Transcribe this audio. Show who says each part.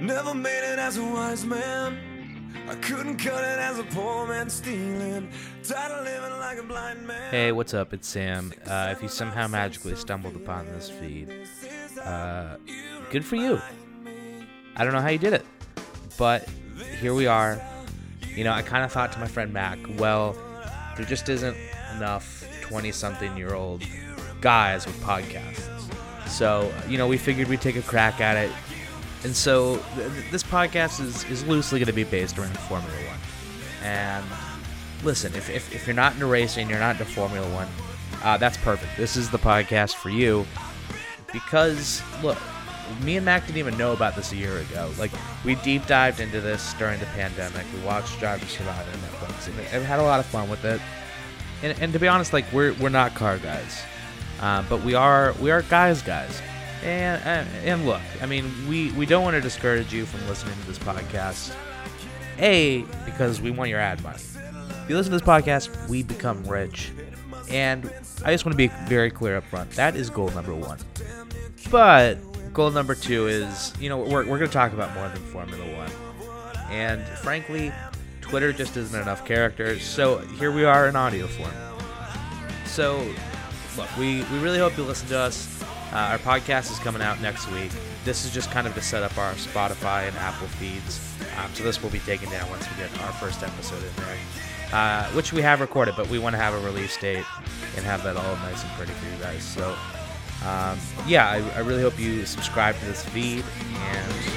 Speaker 1: Never made it as a wise man. I couldn't cut it as a poor man stealing. Tired of living like a blind man.
Speaker 2: Hey, what's up? It's Sam. Uh, if you somehow magically stumbled upon this feed, uh, good for you. I don't know how you did it, but here we are. You know, I kind of thought to my friend Mac, well, there just isn't enough 20 something year old guys with podcasts. So, you know, we figured we'd take a crack at it. And so th- th- this podcast is, is loosely going to be based around Formula One. And listen, if, if, if you're not into racing, you're not into Formula One, uh, that's perfect. This is the podcast for you. Because, look, me and Mac didn't even know about this a year ago. Like, we deep dived into this during the pandemic. We watched Drive to Survive on Netflix and, and had a lot of fun with it. And, and to be honest, like, we're, we're not car guys. Uh, but we are we are guys guys and, and and look i mean we we don't want to discourage you from listening to this podcast a because we want your ad money. If you listen to this podcast we become rich. And i just want to be very clear up front that is goal number one. But goal number two is you know we're, we're going to talk about more than formula one. And frankly twitter just isn't enough characters so here we are in audio form. So look, we, we really hope you listen to us. Uh, our podcast is coming out next week. This is just kind of to set up our Spotify and Apple feeds. Um, so this will be taken down once we get our first episode in there, uh, which we have recorded, but we want to have a release date and have that all nice and pretty for you guys. So um, yeah, I, I really hope you subscribe to this feed and